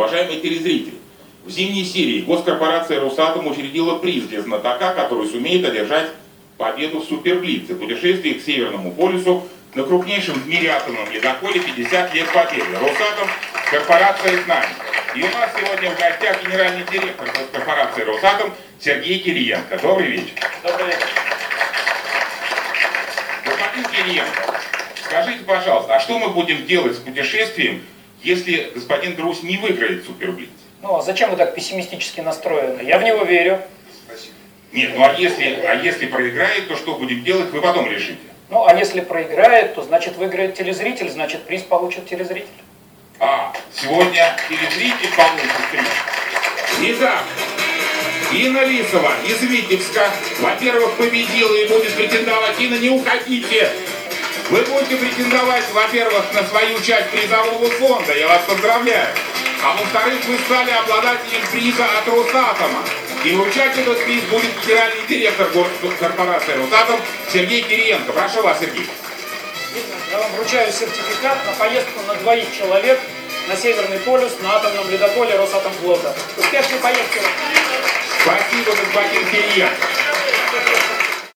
Уважаемые телезрители, в зимней серии госкорпорация «Росатом» учредила приз для знатока, который сумеет одержать победу в Суперблице, путешествии к Северному полюсу на крупнейшем в мире атомном ледоколе 50 лет победы. «Росатом» – корпорация знаний. И у нас сегодня в гостях генеральный директор корпорации «Росатом» Сергей Кириенко. Добрый вечер. Добрый вечер. Господин Кириенко, скажите, пожалуйста, а что мы будем делать с путешествием, если господин Грусь не выиграет Суперблиц? Ну, а зачем вы так пессимистически настроены? Я в него верю. Нет, ну а если, а если проиграет, то что будем делать, вы потом решите. Ну, а если проиграет, то значит выиграет телезритель, значит приз получит телезритель. А, сегодня телезритель получит приз. Итак, Инна Лисова из Витебска, во-первых, победила и будет претендовать. Инна, не уходите! Вы будете претендовать, во-первых, на свою часть призового фонда, я вас поздравляю. А во-вторых, вы стали обладателем приза от Росатома. И вручать этот приз будет генеральный директор корпорации Росатом Сергей Кириенко. Прошу вас, Сергей. Я вам вручаю сертификат на поездку на двоих человек на Северный полюс на атомном ледоколе Росатомфлота. Успешной поездки! Спасибо, господин Кириенко.